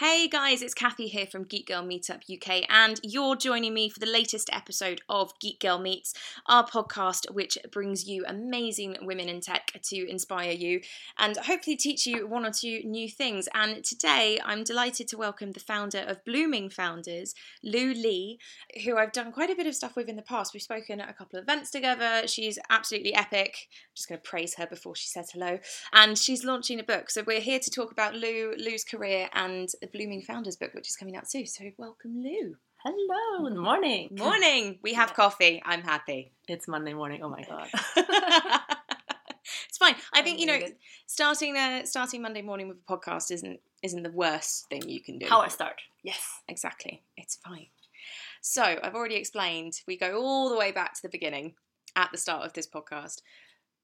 Hey guys, it's Kathy here from Geek Girl Meetup UK, and you're joining me for the latest episode of Geek Girl Meets, our podcast which brings you amazing women in tech to inspire you and hopefully teach you one or two new things. And today I'm delighted to welcome the founder of Blooming Founders, Lu Li, who I've done quite a bit of stuff with in the past. We've spoken at a couple of events together. She's absolutely epic. I'm just going to praise her before she says hello. And she's launching a book. So we're here to talk about Lu, Lu's career and Blooming Founders book, which is coming out soon. So welcome, Lu. Hello, good morning. Morning. We have coffee. I'm happy. It's Monday morning. Oh my god. it's fine. I think you know, starting uh, starting Monday morning with a podcast isn't isn't the worst thing you can do. How I start. Yes, exactly. It's fine. So I've already explained. We go all the way back to the beginning at the start of this podcast.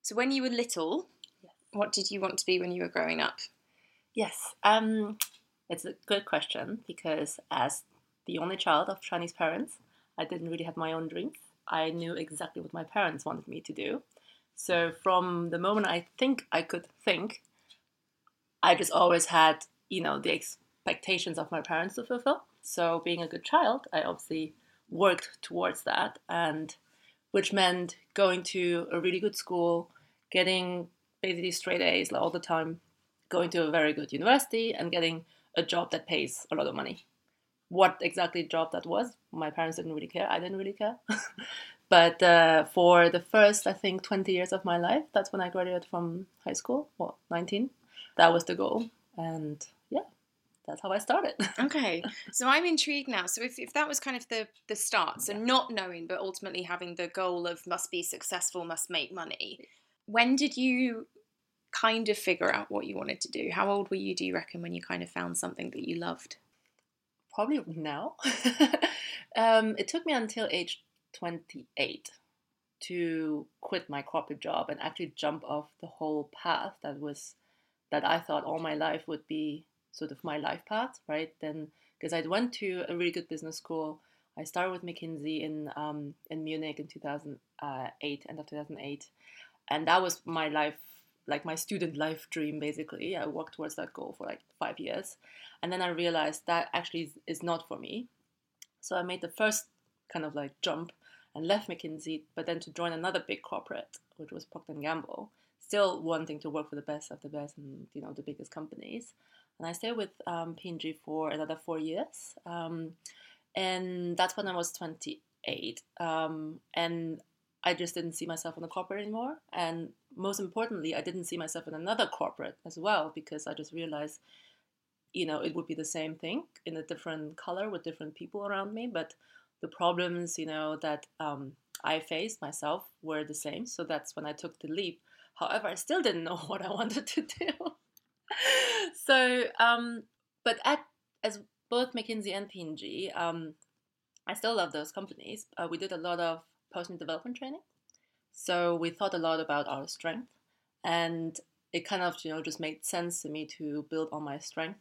So when you were little, yes. what did you want to be when you were growing up? Yes. Um, it's a good question because as the only child of Chinese parents, I didn't really have my own dreams. I knew exactly what my parents wanted me to do. So from the moment I think I could think, I just always had, you know, the expectations of my parents to fulfill. So being a good child, I obviously worked towards that and which meant going to a really good school, getting basically straight A's all the time, going to a very good university and getting a job that pays a lot of money. What exactly job that was, my parents didn't really care. I didn't really care. but uh, for the first, I think, 20 years of my life, that's when I graduated from high school, well, 19. That was the goal. And yeah, that's how I started. okay, so I'm intrigued now. So if, if that was kind of the the start, so not knowing, but ultimately having the goal of must be successful, must make money. When did you kind of figure out what you wanted to do? How old were you, do you reckon, when you kind of found something that you loved? Probably now. um, it took me until age 28 to quit my corporate job and actually jump off the whole path that was that I thought all my life would be sort of my life path, right? Then because I went to a really good business school. I started with McKinsey in um, in Munich in 2008, end of 2008, and that was my life like my student life dream basically. I worked towards that goal for like five years. And then i realized that actually is, is not for me. So i made the first kind of like jump and left mckinsey but then to join another big corporate which was procter & gamble still wanting to work for the best of the best and you know the biggest companies. And i stayed with um, p&g for another four years um, and that's when i was 28 um, and I just didn't see myself in the corporate anymore. And most importantly, I didn't see myself in another corporate as well because I just realized, you know, it would be the same thing in a different color with different people around me. But the problems, you know, that um, I faced myself were the same. So that's when I took the leap. However, I still didn't know what I wanted to do. so, um, but at as both McKinsey and P&G, um, I still love those companies. Uh, we did a lot of personal development training. So we thought a lot about our strength, and it kind of you know just made sense to me to build on my strength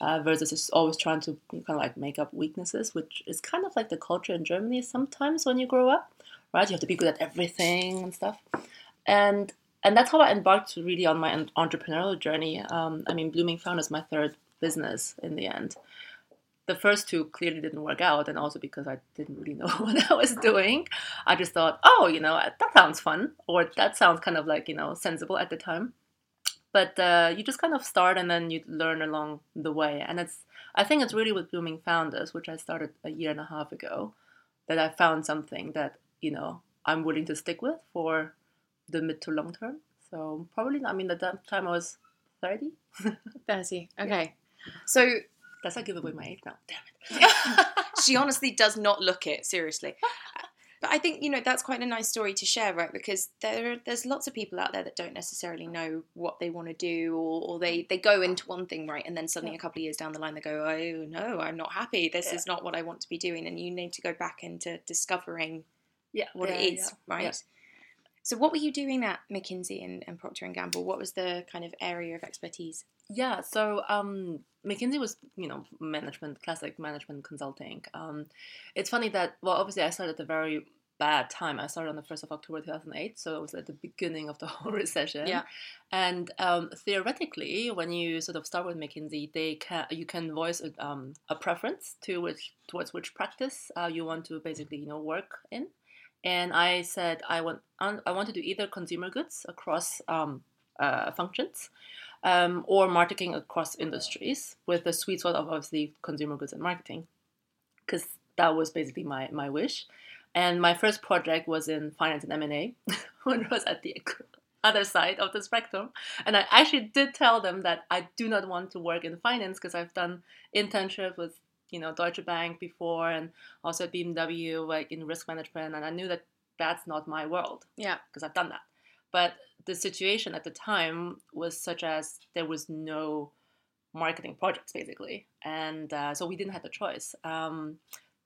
uh, versus just always trying to kind of like make up weaknesses, which is kind of like the culture in Germany sometimes when you grow up, right? You have to be good at everything and stuff, and and that's how I embarked really on my entrepreneurial journey. Um, I mean, Blooming Found is my third business in the end the first two clearly didn't work out, and also because I didn't really know what I was doing, I just thought, oh, you know, that sounds fun, or that sounds kind of like you know sensible at the time. But uh, you just kind of start, and then you learn along the way, and it's I think it's really with Blooming Founders, which I started a year and a half ago, that I found something that you know I'm willing to stick with for the mid to long term. So probably, I mean, at that time I was 30. 30, okay. Yeah. So does that give away my age now? Damn it. she honestly does not look it, seriously. But I think, you know, that's quite a nice story to share, right? Because there there's lots of people out there that don't necessarily know what they want to do or, or they, they go into one thing, right? And then suddenly yeah. a couple of years down the line they go, Oh no, I'm not happy. This yeah. is not what I want to be doing and you need to go back into discovering yeah, what it is, right? So what were you doing at McKinsey and, and Procter and Gamble? What was the kind of area of expertise? Yeah, so um, McKinsey was, you know, management, classic management consulting. Um, it's funny that, well, obviously I started at a very bad time. I started on the 1st of October 2008, so it was at the beginning of the whole recession. Yeah. And um, theoretically, when you sort of start with McKinsey, they can you can voice a, um, a preference to which towards which practice uh, you want to basically you know work in. And I said I want I want to do either consumer goods across um, uh, functions. Um, or marketing across industries with the sweet spot of obviously consumer goods and marketing because that was basically my, my wish and my first project was in finance and M&A, which was at the other side of the spectrum. And I actually did tell them that I do not want to work in finance because I've done internships with you know Deutsche Bank before and also at BMW like in risk management and I knew that that's not my world. Yeah. Because I've done that. But the situation at the time was such as there was no marketing projects basically and uh, so we didn't have the choice um,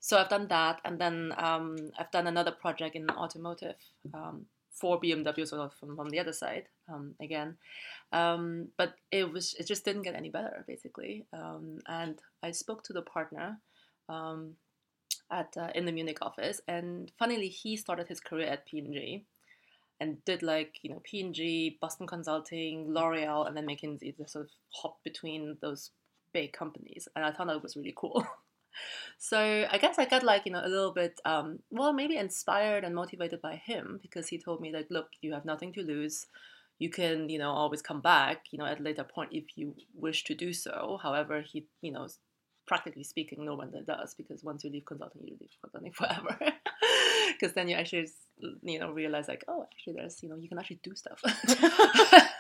so I've done that, and then um, I've done another project in automotive um, for BMW, sort of from, from the other side um, again. Um, but it was it just didn't get any better, basically. Um, and I spoke to the partner um, at uh, in the Munich office, and funnily, he started his career at P&G and did like you know P&G, Boston Consulting, L'Oreal, and then McKinsey. To sort of hop between those big companies, and I thought that was really cool. so I guess I got like you know a little bit um, well maybe inspired and motivated by him because he told me like look you have nothing to lose. You can you know always come back you know at a later point if you wish to do so. However he you know practically speaking no one does because once you leave consulting you leave consulting forever. Because then you actually you know realize like oh actually there's you know you can actually do stuff.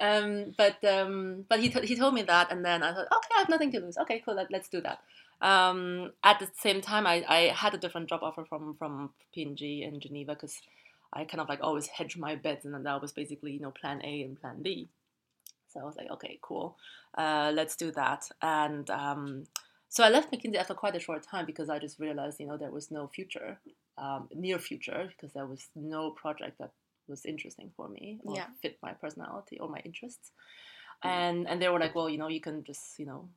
Um, but um, but he, t- he told me that and then I thought okay I have nothing to lose. Okay cool let, let's do that um, at the same time, I, I had a different job offer from from P&G in Geneva because I kind of like always hedge my bets, and then that was basically you know plan A and plan B. So I was like, okay, cool, uh, let's do that. And um, so I left McKinsey after quite a short time because I just realized you know there was no future, um, near future, because there was no project that was interesting for me or Yeah. fit my personality or my interests. And and they were like, well, you know, you can just you know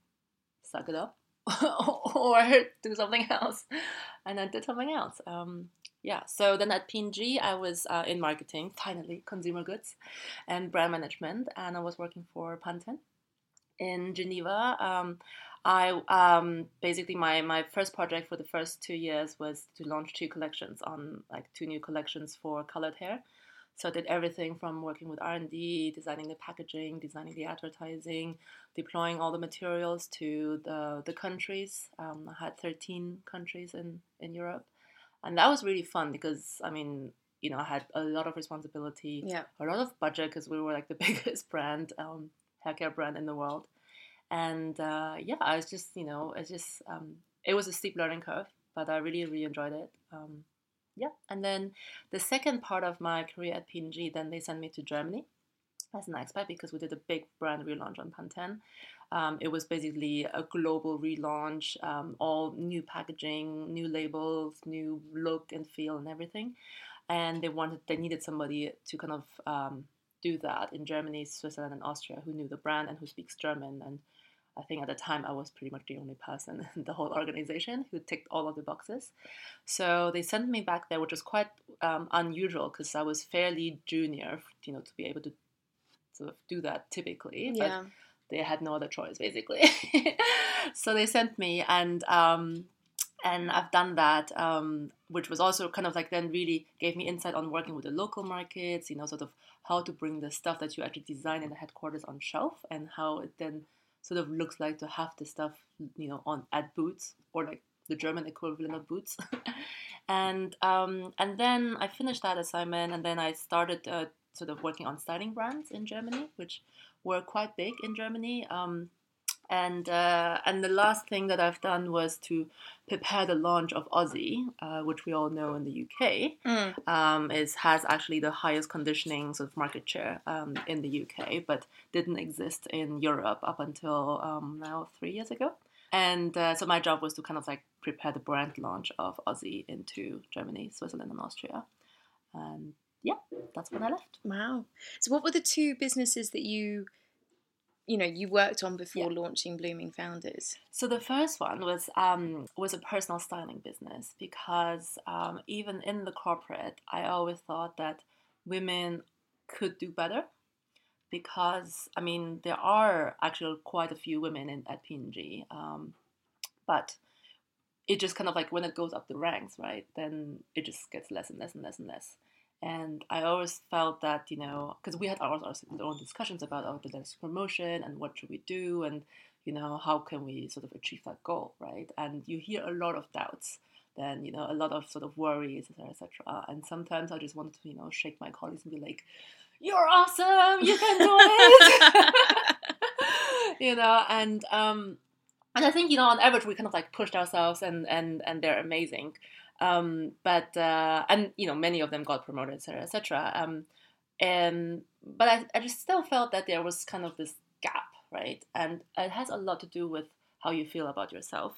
suck it up or do something else. And I did something else. Um, yeah, so then at P&G, I was uh, in marketing, finally, consumer goods and brand management, and I was working for Pantene in Geneva. Um, I um, basically my my first project for the first two years was to launch two collections on like two new collections for colored hair. So I did everything from working with R and D, designing the packaging, designing the advertising, deploying all the materials to the the countries. Um, I had thirteen countries in in Europe, and that was really fun because I mean you know I had a lot of responsibility, Yeah. a lot of budget because we were like the biggest brand, um, haircare brand in the world, and uh, yeah, I was just you know it's just um, it was a steep learning curve, but I really really enjoyed it. Um, yeah, and then the second part of my career at P&G, then they sent me to Germany as an expat because we did a big brand relaunch on Pantene. Um, it was basically a global relaunch, um, all new packaging, new labels, new look and feel and everything. And they wanted, they needed somebody to kind of um, do that in Germany, Switzerland, and Austria who knew the brand and who speaks German. And I think at the time I was pretty much the only person in the whole organization who ticked all of the boxes. So they sent me back there, which was quite um, unusual because I was fairly junior, you know, to be able to sort of do that typically. But Yeah. they had no other choice basically. so they sent me, and um, and I've done that, um, which was also kind of like then really gave me insight on working with the local markets. You know, sort of how to bring the stuff that you actually design in the headquarters on shelf, and how it then sort of looks like to have the stuff, you know, on at Boots or like the German equivalent of Boots. and um, and then I finished that assignment, and then I started uh, sort of working on styling brands in Germany, which were quite big in Germany. Um, and uh, and the last thing that I've done was to prepare the launch of Aussie, uh, which we all know in the UK Mm. um, is has actually the highest conditioning sort of market share um, in the UK, but didn't exist in Europe up until um, now three years ago. And uh, so my job was to kind of like prepare the brand launch of Aussie into Germany, Switzerland, and Austria. And yeah, that's when I left. Wow. So, what were the two businesses that you you know you worked on before yeah. launching Blooming Founders? So the first one was um, was a personal styling business because um, even in the corporate, I always thought that women could do better because I mean there are actually quite a few women in at P&G, um, but it just kind of like when it goes up the ranks, right? Then it just gets less and less and less and less. And I always felt that you know because we had our, our own discussions about oh the next promotion and what should we do and you know how can we sort of achieve that goal, right? And you hear a lot of doubts then you know a lot of sort of worries etc etc and sometimes i just wanted to you know shake my colleagues and be like you're awesome! You can do it! You know and um and i think you know on average we kind of like pushed ourselves and and and they're amazing um but uh and you know many of them got promoted etc etc um and but I, I just still felt that there was kind of this gap right? And it has a lot to do with how you feel about yourself.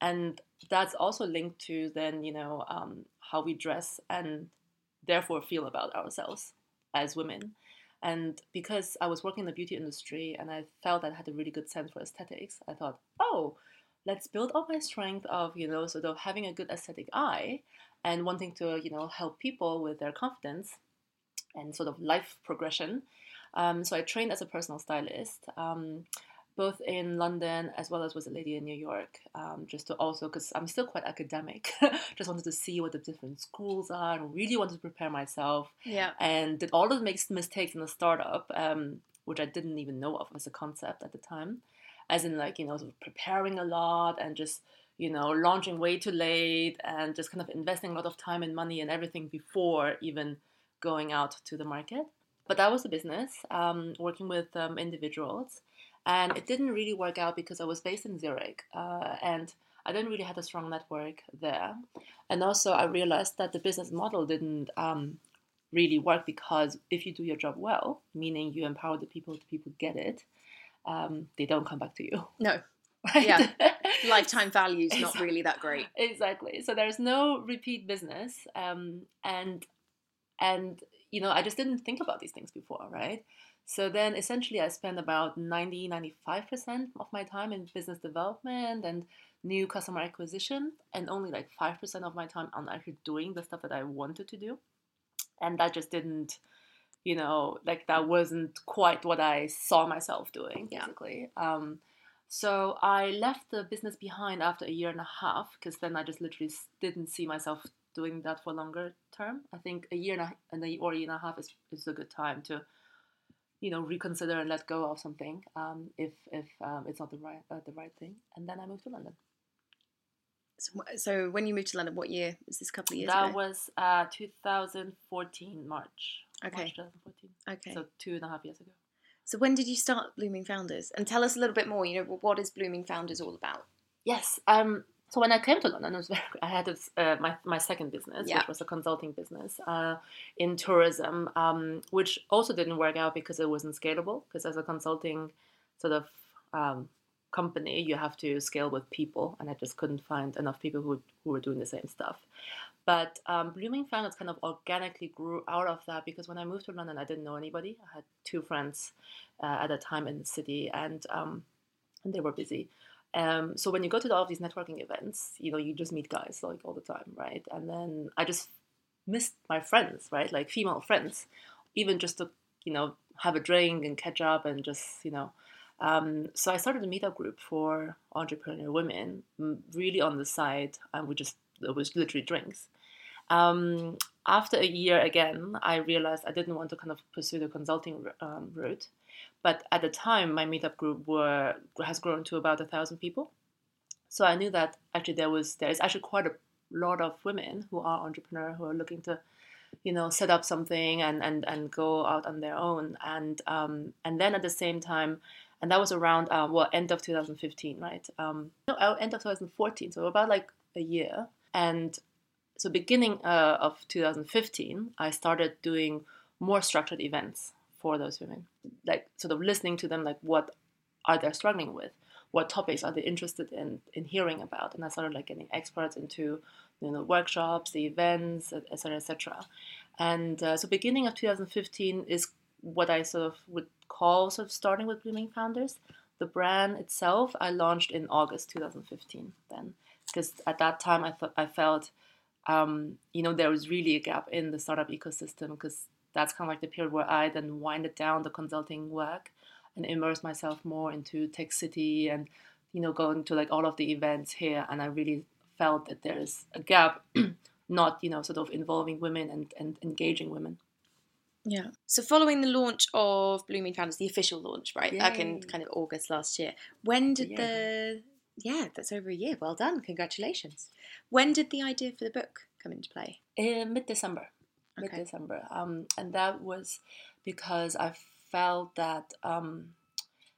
And that's also linked to then you know um, how we dress and therefore feel about ourselves as women. And because i was working in the beauty industry and i felt i had a really good sense for aesthetics i thought oh let's build on my strength of you know sort of having a good aesthetic eye and wanting to you know help people with their confidence and sort of life progression um, so i trained as a personal stylist um, both in London as well as with a lady in New York, um, just to also, because I'm still quite academic, just wanted to see what the different schools are and really wanted to prepare myself. Yeah. And did all the mistakes in the startup, um, which I didn't even know of as a concept at the time, as in like, you know, preparing a lot and just, you know, launching way too late and just kind of investing a lot of time and money and everything before even going out to the market. But that was the business, um, working with um, individuals and it didn't really work out because I was based in Zurich uh, and I didn't really have a strong network there. And also, I realized that the business model didn't um, really work because if you do your job well, meaning you empower the people, the people get it, um, they don't come back to you. No. Right? Yeah. Lifetime value is not really that great. Exactly. So there's no repeat business, um, and and you know I just didn't think about these things before, right? So then essentially I spend about 90, 95% of my time in business development and new customer acquisition and only like 5% of my time on actually doing the stuff that I wanted to do. And that just didn't, you know, like that wasn't quite what I saw myself doing basically. Yeah. Um, so I left the business behind after a year and a half because then I just literally didn't see myself doing that for longer term. I think a year and a, and a, or a year and a half is, is a good time to you know reconsider and let go of something um, if if um, it's not the right uh, the right thing. And then I moved to London. So, so when you moved to London, what year was this? couple of years that ago? was uh, 2014 March. Okay. March 2014. Okay. So two and a half years ago. So when did you start Blooming Founders? And tell us a little bit more. You know, what is Blooming Founders all about? Yes. Um, so when I came to London, was very, I had uh, my my second business, yeah. which was a consulting business uh, in tourism, um, which also didn't work out because it wasn't scalable. Because as a consulting sort of um, company, you have to scale with people, and I just couldn't find enough people who who were doing the same stuff. But um, Blooming Founders kind of organically grew out of that because when I moved to London, I didn't know anybody. I had two friends uh, at a time in the city, and um, and they were busy. Um, so when you go to all of these networking events, you know, you just meet guys like all the time, right? And then I just missed my friends, right? Like female friends, even just to, you know, have a drink and catch up and just, you know. Um, so I started a meetup group for entrepreneur women, really on the side, and we just, it was literally drinks. Um, after a year again, I realized I didn't want to kind of pursue the consulting um, route. But at the time, my meetup group were has grown to about a thousand people. So I knew that actually there was there is actually quite a lot of women who are entrepreneur who are looking to, you know, set up something and and and go out on their own. And um, and then at the same time, and that was around uh, well end of 2015, right? Um, no, uh, end of 2014. So about like a year. And so beginning uh, of 2015, I started doing more structured events for those women like sort of listening to them like what are they struggling with what topics are they interested in in hearing about and i started like getting experts into you know workshops the events etc etc et and uh, so beginning of 2015 is what I sort of would call sort of starting with Blooming Founders. The brand itself, I launched in August 2015. Then, because at that time I thought I felt, um, you know, there was really a gap in the startup ecosystem because that's kind of like the period where I then winded down the consulting work and immersed myself more into Tech City and you know going to like all of the events here and I really felt that there is a gap not you know sort of involving women and, and engaging women yeah so following the launch of blooming founders the official launch right Yay. back in kind of august last year when did Yeah. the yeah that's over a year. Well done. Congratulations. When did the idea for the book come into play? In mid-December. Okay. mid-December. Um, and that was because I felt that um,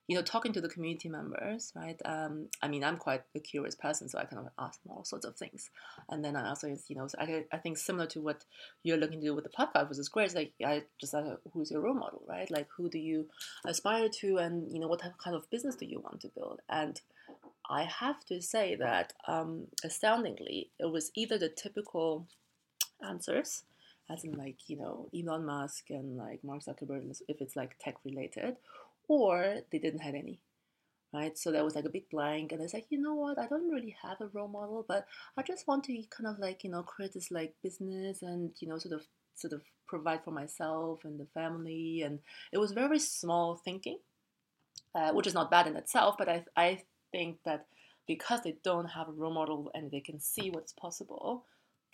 you know talking to the community members right um, I mean I'm quite a curious person so I kind of ask them all sorts of things. And then I also you know so I, I think similar to what you're looking to do with the podcast which is great it's like I just uh, who's your role model? Right? Like who do you aspire to? And you know what type- kind of business do you want to build? And I have to say that um, astoundingly it was either the typical answers as in like you know Elon Musk and like Mark Zuckerberg if it's like tech related, or they didn't have any, right? So there was like a big blank, and it's like you know what, I don't really have a role model, but I just want to kind of like you know create this like business and you know sort of sort of provide for myself and the family, and it was very small thinking, uh, which is not bad in itself, but I I think that because they don't have a role model and they can see what's possible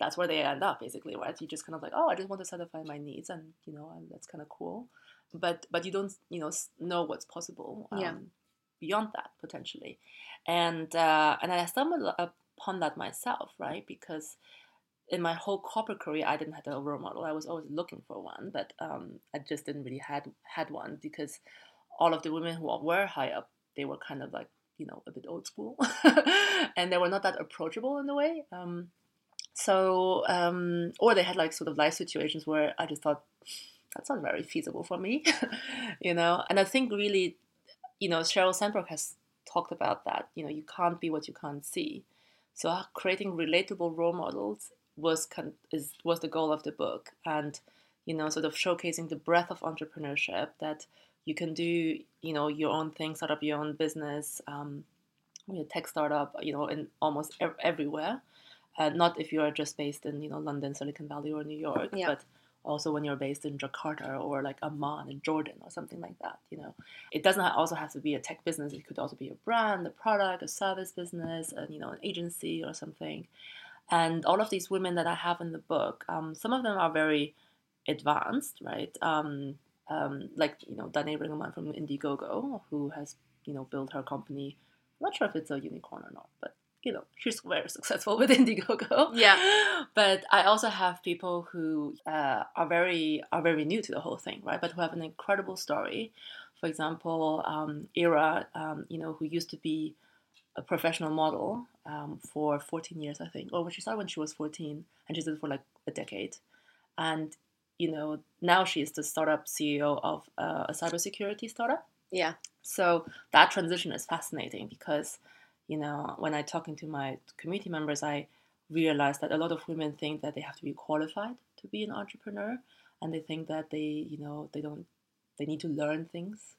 that's where they end up basically right? You just kind of like oh i just want to satisfy my needs and you know and that's kind of cool. But but you don't you know know what's possible um, Yeah. beyond that potentially. And uh, and i stumbled upon that myself right? Because in my whole corporate career i didn't have a role model. I was always looking for one but um, i just didn't really had had one because all of the women who were high up they were kind of like you know a bit old school and they were not that approachable in a way um, so um, or they had like sort of life situations where i just thought that's not very feasible for me you know? And i think really you know Sheryl Sandberg has talked about that you know you can't be what you can't see. So uh, creating relatable role models was con- is was the goal of the book and you know sort of showcasing the breadth of entrepreneurship that you can do you know your own thing start up your own business um, a tech startup you know in almost ev- everywhere uh, not if you are just based in you know London, Silicon Valley, or New York, Yeah. but also when you're based in Jakarta or like Amman in Jordan or something like that. You know, it doesn't also have to be a tech business. It could also be a brand, a product, a service business, and you know, an agency or something. And all of these women that I have in the book, um, some of them are very advanced, right? Um, um, like you know, Danae Ringelmann from Indiegogo, who has you know built her company. I'm not sure if it's a unicorn or not, but you know, she's very successful with Indiegogo. Yeah. But I also have people who uh, are very are very new to the whole thing, right? But who have an incredible story. For example, um, Ira, um, you know, who used to be a professional model um, for 14 years, I think, or when she started when she was 14, and she did it for like a decade. And you know, now she is the startup CEO of uh, a cybersecurity startup. Yeah. So that transition is fascinating because, you know, when I talking to my community members, I realize that a lot of women think that they have to be qualified to be an entrepreneur, and they think that they, you know, they don't, they need to learn things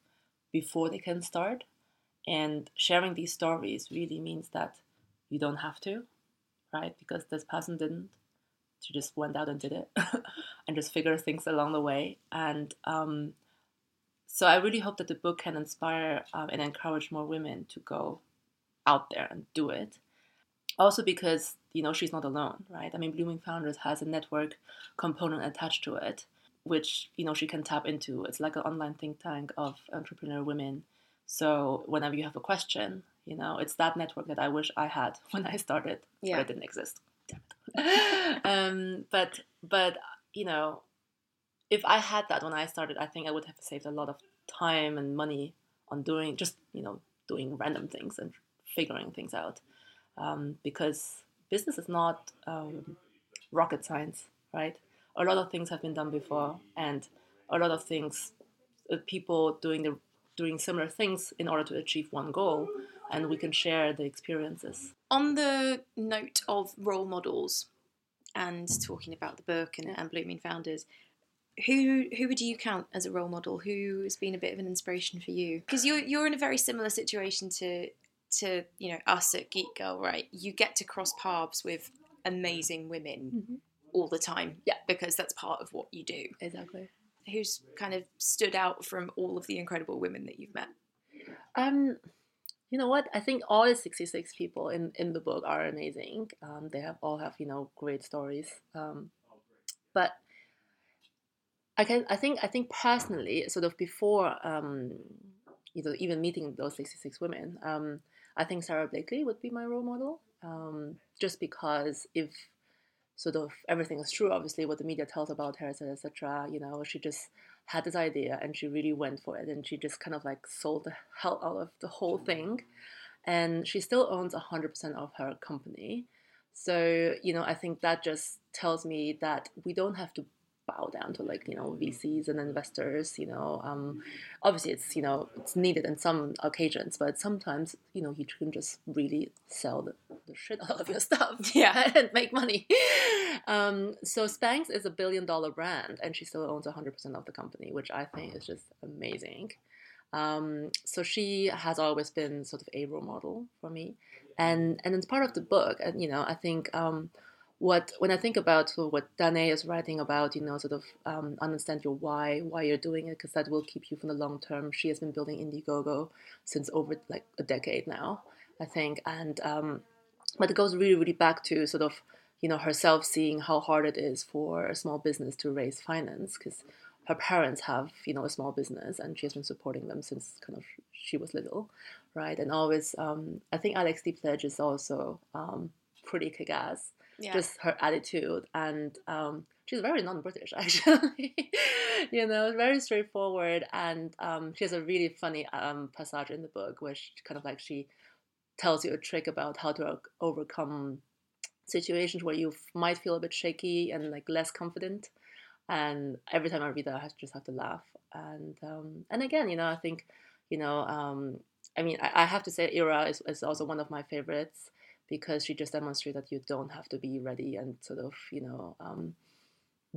before they can start. And sharing these stories really means that you don't have to, right? Because this person didn't. She just went out and did it, and just figured things along the way. And um, so I really hope that the book can inspire um, and encourage more women to go out there and do it. Also because you know she's not alone, right? I mean, Blooming Founders has a network component attached to it, which you know she can tap into. It's like an online think tank of entrepreneur women. So whenever you have a question, you know, it's that network that I wish I had when I started, Yeah. but it didn't exist. Um, but but you know, if I had that when I started, I think I would have saved a lot of time and money on doing just you know doing random things and figuring things out. Um, because business is not um, rocket science, right? A lot of things have been done before, and a lot of things, uh, people doing the doing similar things in order to achieve one goal, and we can share the experiences. On the note of role models and talking about the book and, and Blooming Founders, who who would you count as a role model? Who has been a bit of an inspiration for you? Because you're you're in a very similar situation to to you know us at Geek Girl, right? You get to cross paths with amazing women Mm-hmm. all the time, Yeah. because that's part of what you do. Exactly. Who's kind of stood out from all of the incredible women that you've met? Um, you know what? I think all the sixty six people in in the book are amazing. Um, they have all have you know great stories. Um, but I can I think I think personally, sort of before um, you know even meeting those sixty six women, um, I think Sara Blakely would be my role model. Um, just because if sort of everything is true, obviously what the media tells about her, etc.. You know, she just had this idea and she really went for it, and she just kind of like sold the hell out of the whole thing, and she still owns hundred percent of her company. So you know, I think that just tells me that we don't have to bow down to like you know VCs and investors. You know, um, obviously it's you know it's needed in some occasions, but sometimes you know you can just really sell the, the shit out of your stuff, Yeah. and make money. Um, so Spanx is a billion dollar brand, and she still owns hundred percent of the company, which I think is just amazing. Um, so she has always been sort of a role model for me, and and it's part of the book. And you know, I think um, what when I think about what Danae is writing about, you know, sort of um, understand your why, why you're doing it, because that will keep you from the long term. She has been building Indiegogo since over like a decade now, I think, and um, but it goes really, really back to sort of you know herself seeing how hard it is for a small business to raise finance because her parents have you know a small business and she has been supporting them since kind of she was little right and always um, i think Alex Depledge is also um, pretty kick-ass Yeah. just her attitude and um, she's very non-british actually. You know very straightforward and um, she has a really funny um, passage in the book which kind of like she tells you a trick about how to overcome situations where you f- might feel a bit shaky and like less confident. And every time i read that i just have to laugh. And um, and again you know i think you know um, i mean I, I have to say ira is, is also one of my favorites because she just demonstrated that you don't have to be ready and sort of you know um,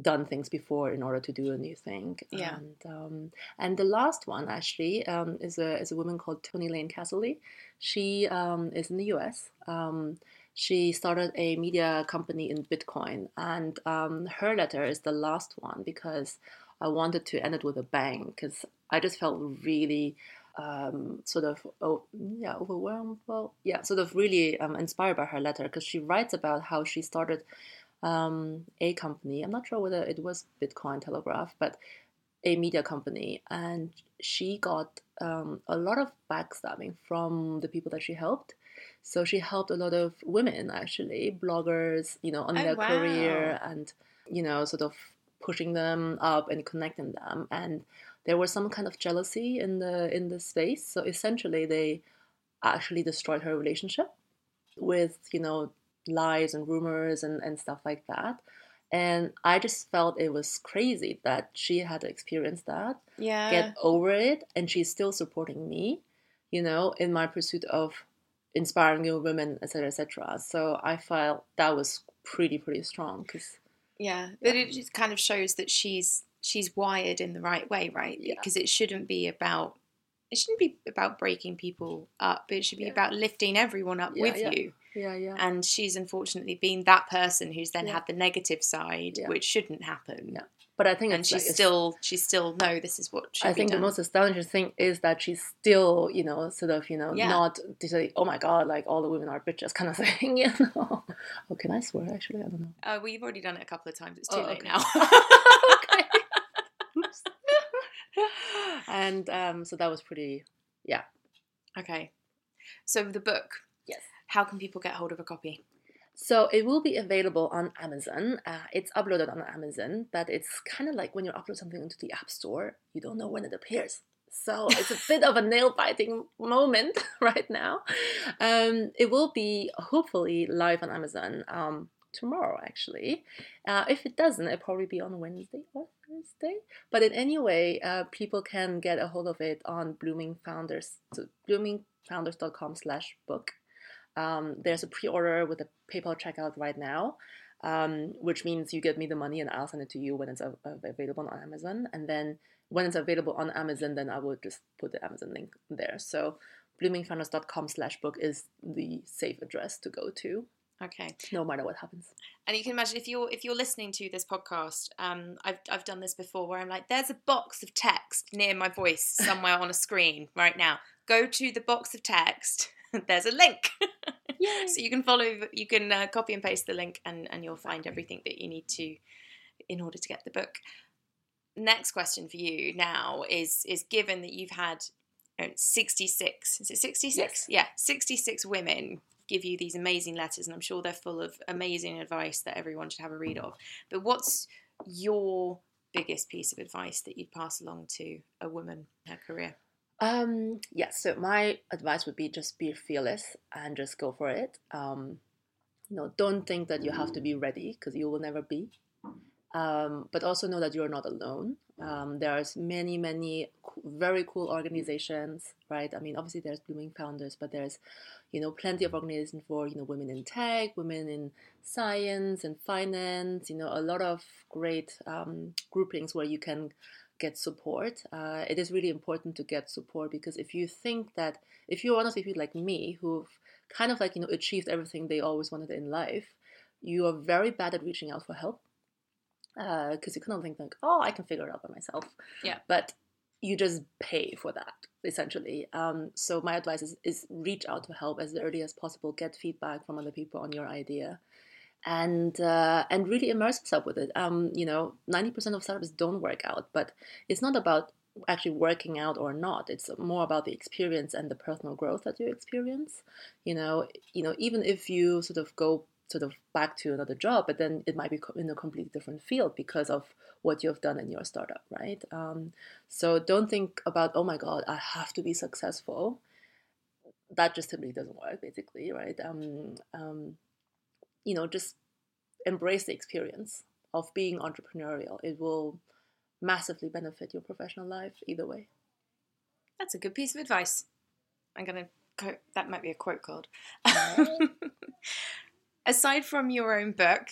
done things before in order to do a new thing. Yeah. and um, and the last one actually um, is a is a woman called Toni Lane Casserly she um, is in the US um, she started a media company in Bitcoin. And um, her letter is the last one because I wanted to end it with a bang because I just felt really um, sort of oh yeah overwhelmed well yeah sort of really um, inspired by her letter because she writes about how she started um, a company. I'm not sure whether it was Bitcoin Telegraph but a media company and she got um, a lot of backstabbing from the people that she helped. So she helped a lot of women actually bloggers you know on Oh, their wow. career and you know sort of pushing them up and connecting them. And there was some kind of jealousy in the in the space. So essentially they actually destroyed her relationship with you know lies and rumors and, and stuff like that. And i just felt it was crazy that she had experienced that yeah. get over it and she's still supporting me you know in my pursuit of inspiring new women etc etc so i felt that was pretty pretty strong because Yeah, but it just kind of shows that she's she's wired in the right way, right? Yeah. Because it shouldn't be about it shouldn't be about breaking people up. It should be Yeah. about lifting everyone up Yeah, with you. yeah yeah And she's unfortunately been that person who's then had the negative side, which shouldn't happen. But i think And she's like, still she's still no, this is what I think the most astonishing thing is that she's still, you know, sort of, you know, not to say, oh my god, like all the women are bitches kind of thing, you know. Oh, can I swear? Actually, I don't know. Uh, we've already done it a couple of times. It's too Oh, late okay. now. and um, so that was pretty, yeah. okay. So the book. Yes. How can people get hold of a copy? So it will be available on Amazon. Uh, it's uploaded on Amazon, but it's kind of like when you upload something into the App Store, you don't know when it appears. So it's a bit of a nail biting moment right now. Um, it will be hopefully live on Amazon um, tomorrow, actually. Uh, if it doesn't, it'll probably be on Wednesday or Thursday. But in any way, uh, people can get a hold of it on Blooming Founders, so bloomingfounders.com slash book. Um, there's a pre-order with a PayPal checkout right now. um, which means you give me the money and I'll send it to you when it's available on Amazon. And then when it's available on Amazon, then I will just put the Amazon link there. So bloomingfounders.com slash book is the safe address to go to. Okay. No matter what happens. And you can imagine if you're if you're listening to this podcast, um, I've I've done this before where I'm like, there's a box of text near my voice somewhere on a screen right now. Go to the box of text. there's a link. so you can follow. You can uh, copy and paste the link, and and you'll find everything that you need to in order to get the book. Next question for you now is is given that you've had 66 is it 66 yes. yeah 66 women give you these amazing letters, and I'm sure they're full of amazing advice that everyone should have a read of. But what's your biggest piece of advice that you'd pass along to a woman in her career? Um, yes, so my advice would be just be fearless and just go for it. Um, you know, don't think that you have to be ready because you will never be. Um, but also know that you're not alone. Um, there's many, many very cool organizations, right? I mean, obviously there's Blooming Founders, but there's, you know, plenty of organizations for you know women in tech, women in science and finance. You know, a lot of great um, groupings where you can get support. Uh, it is really important to get support because if you think that if you're one of the people like me who've kind of like you know achieved everything they always wanted in life, you are very bad at reaching out for help because uh, you kind of think like, oh, I can figure it out by myself. Yeah. But you just pay for that essentially. Um, so my advice is, is reach out for help as early as possible. Get feedback from other people on your idea, and uh, and really immerse yourself with it. Um, you know, ninety percent of startups don't work out, but it's not about actually working out or not. It's more about the experience and the personal growth that you experience. You know, you know, even if you sort of go sort of back to another job, but then it might be in a completely different field because of what you have done in your startup, right? Um, so don't think about, oh my God, I have to be successful. That just simply doesn't work, basically, right? Um, um, you know, just embrace the experience of being entrepreneurial. It will massively benefit your professional life either way. That's a good piece of advice. I'm gonna quote that might be a quote card. aside from your own book,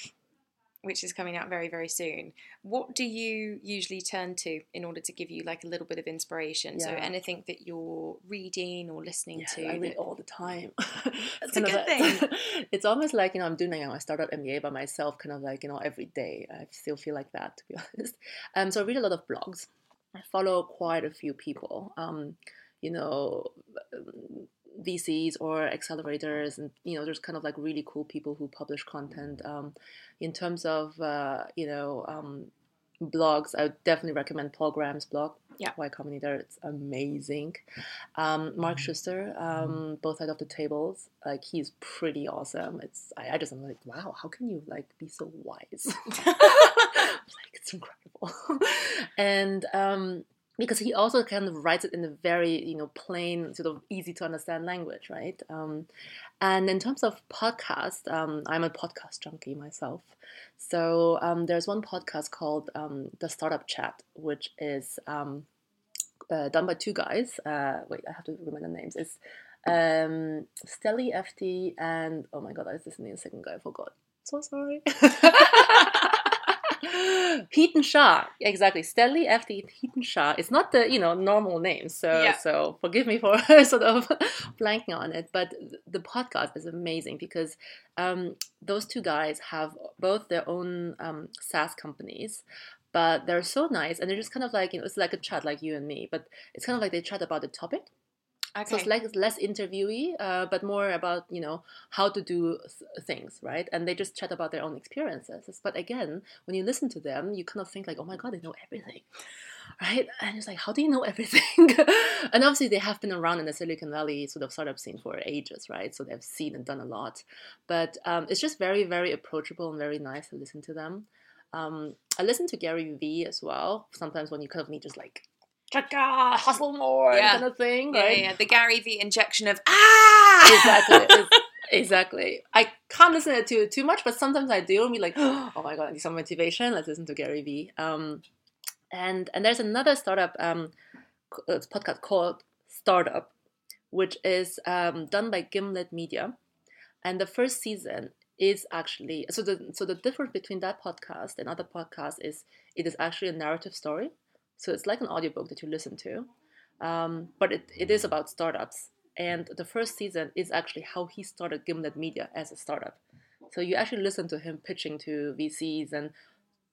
which is coming out very, very soon, what do you usually turn to in order to give you like a little bit of inspiration? Yeah. So anything that you're reading or listening yeah, to? I read all the time. That's a good thing. it's almost like, you know, I'm doing know, a startup MBA by myself, kind of like, you know, every day. I still feel like that, to be honest. Um, so I read a lot of blogs. I follow quite a few people. Um, you know, VCs or accelerators, and you know, there's kind of like really cool people who publish content. Um, in terms of uh, you know um, blogs, I would definitely recommend Paul Graham's blog. Yeah, Y Combinator, it's amazing. Um, Mark mm-hmm. Suster, um, both sides of the tables, like he's pretty awesome. It's I, I just am like, wow, how can you like be so wise? like it's incredible. and um, because he also kind of writes it in a very you know plain sort of easy to understand language right? Um, and in terms of podcast um, i'm a podcast junkie myself. So um, there's one podcast called um, the startup chat which is um, uh, done by two guys. Uh, wait i have to remember the names. It's um, Steli Efti and oh my god I was listening to the second guy. I forgot. So sorry Hiten Shah, exactly. Steli Efti Hiten Shah. It's not the you know normal name, so yeah. so forgive me for sort of blanking on it. But the podcast is amazing because um, those two guys have both their own um, SaaS companies, but they're so nice and they're just kind of like you know it's like a chat like you and me, but it's kind of like they chat about the topic Okay. So it's like less interviewee, uh, but more about you know how to do things, right? And they just chat about their own experiences. But again, when you listen to them, you kind of think like, oh my god, they know everything, right? And it's like, how do you know everything? and obviously, they have been around in the Silicon Valley sort of startup scene for ages, right? So they've seen and done a lot. But um, it's just very, very approachable and very nice to listen to them. Um, I listen to Gary Vee as well. Sometimes when you kind of need just like chaka, hustle more, yeah. kind of thing, right? Yeah, yeah, the Gary Vee injection of ah. Exactly. exactly. I can't listen to it too too much, but sometimes I do, and be like, oh my god, I need some motivation. Let's listen to Gary Vee. Um, and and there's another startup um, uh, podcast called Startup, which is um, done by Gimlet Media, and the first season is actually so the so the difference between that podcast and other podcasts is it is actually a narrative story. So it's like an audiobook that you listen to, um, but it, it is about startups. And the first season is actually how he started Gimlet Media as a startup. So you actually listen to him pitching to VCs and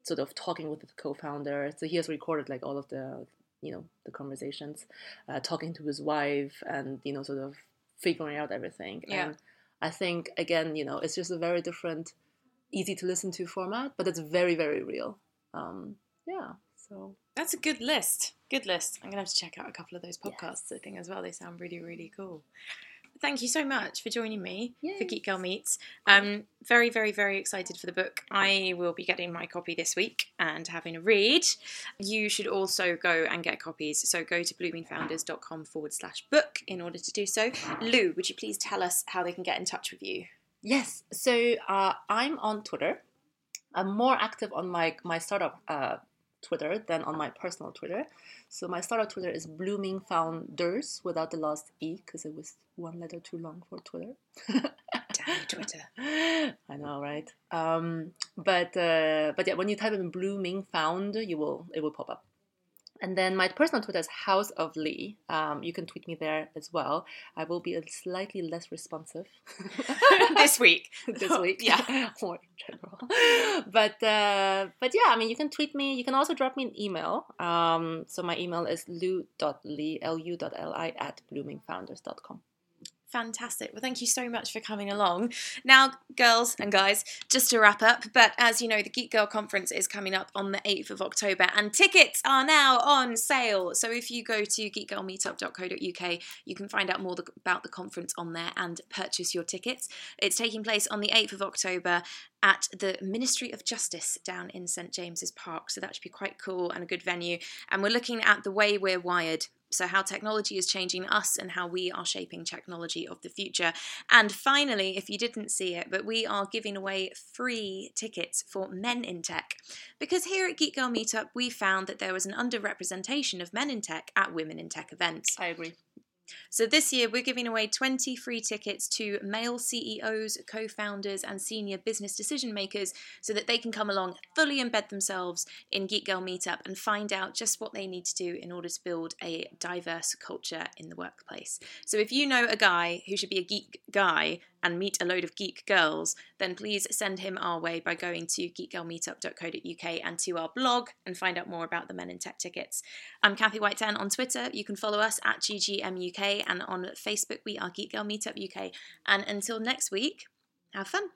sort of talking with the co-founder. So he has recorded like all of the you know the conversations, uh, talking to his wife, and you know sort of figuring out everything. Yeah. And I think again, you know, it's just a very different, easy to listen to format, but it's very very real. Um, yeah. So That's a good list. Good list. I'm gonna have to check out a couple of those podcasts. I think as well. They sound really really cool. Thank you so much for joining me for Geek Girl Meets. Um, very, very, very excited for the book. I will be getting my copy this week and having a read. You should also go and get copies. So go to bloomingfounders.com forward slash book in order to do so. Lu, would you please tell us how they can get in touch with you? Yes. So uh, I'm on Twitter. I'm more active on my my startup uh, Twitter than on my personal Twitter. So my startup Twitter is Blooming Founders without the last e because it was one letter too long for Twitter. Damn Twitter. I know, right? Um, but uh, but yeah, when you type in Blooming Found, you will it will pop up. And then my personal Twitter is House of Li. Um, you can tweet me there as well. I will be a slightly less responsive this week. this week, Yeah. or in general. But uh, but yeah, I mean, you can tweet me. You can also drop me an email. Um, so my email is lu.li lu.li at bloomingfounders.com. Fantastic. Well, thank you so much for coming along. Now, girls and guys, just to wrap up, but as you know, the Geek Girl Conference is coming up on the 8th of October and tickets are now on sale. So if you go to geekgirlmeetup.co.uk, you can find out more about the conference on there and purchase your tickets. It's taking place on the 8th of October at the Ministry of Justice down in St James's Park. So that should be quite cool and a good venue. And we're looking at the way we're wired so, how technology is changing us and how we are shaping technology of the future. And finally, if you didn't see it, but we are giving away free tickets for Men in Tech. Because here at Geek Girl Meetup, we found that there was an underrepresentation of men in tech at Women in Tech events. I agree. So this year we're giving away 20 free tickets to male CEOs, co-founders and senior business decision makers so that they can come along, fully embed themselves in Geek Girl Meetup and find out just what they need to do in order to build a diverse culture in the workplace. So if you know a guy who should be a geek guy and meet a load of geek girls, then please send him our way by going to geekgirlmeetup.co.uk and to our blog and find out more about the Men in Tech tickets. I'm Kathy Whiteton on Twitter. You can follow us at GGMUK and on Facebook we are Geek Girl Meetup UK. And until next week, have fun.